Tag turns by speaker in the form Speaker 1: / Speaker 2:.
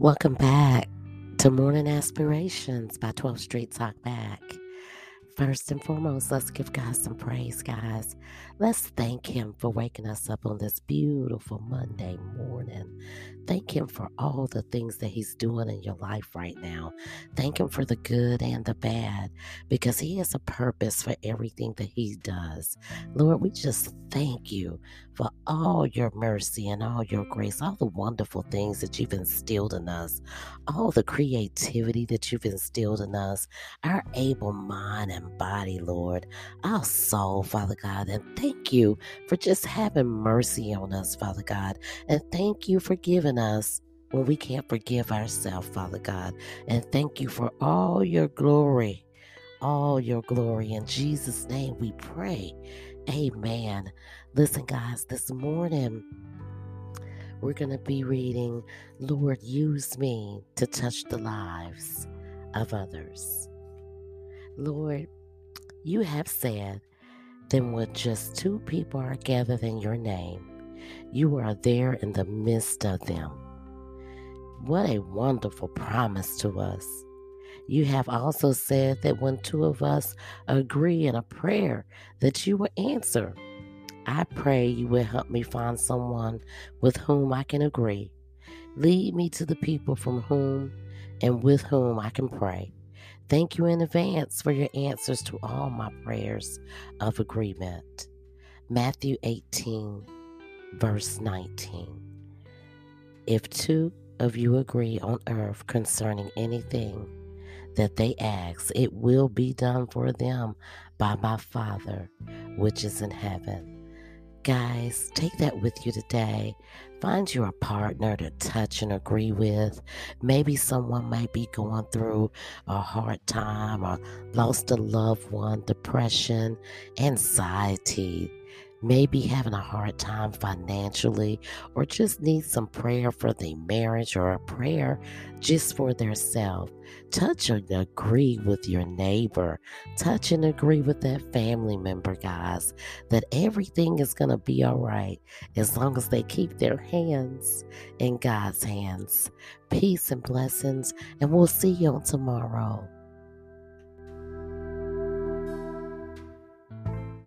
Speaker 1: Welcome back to Morning Aspirations by 12th Street Talk Back. First and foremost, let's give God some praise, guys. Let's thank Him for waking us up on this beautiful Monday morning. Thank Him for all the things that He's doing in your life right now. Thank Him for the good and the bad because He has a purpose for everything that He does. Lord, we just thank you for all your mercy and all your grace, all the wonderful things that you've instilled in us, all the creativity that you've instilled in us, our able mind and body, Lord, our soul, Father God. And thank you for just having mercy on us, Father God. And thank you for giving us when we can't forgive ourselves, Father God. And thank you for all your glory, all your glory. In Jesus' name we pray. Amen. Listen, guys, this morning we're going to be reading Lord, use me to touch the lives of others. Lord, you have said, then when just two people are gathered in your name, you are there in the midst of them. What a wonderful promise to us. You have also said that when two of us agree in a prayer, that you will answer. I pray you will help me find someone with whom I can agree. Lead me to the people from whom and with whom I can pray. Thank you in advance for your answers to all my prayers of agreement. Matthew 18, verse 19. If two of you agree on earth concerning anything that they ask, it will be done for them by my Father which is in heaven. Guys, take that with you today. Find you a partner to touch and agree with. Maybe someone might be going through a hard time or lost a loved one, depression, anxiety, maybe having a hard time financially or just need some prayer for their marriage or a prayer just for their self touch and agree with your neighbor. Touch and agree with that family member guys that everything is going to be all right as long as they keep their hands in god's hands. Peace and blessings and we'll see you on tomorrow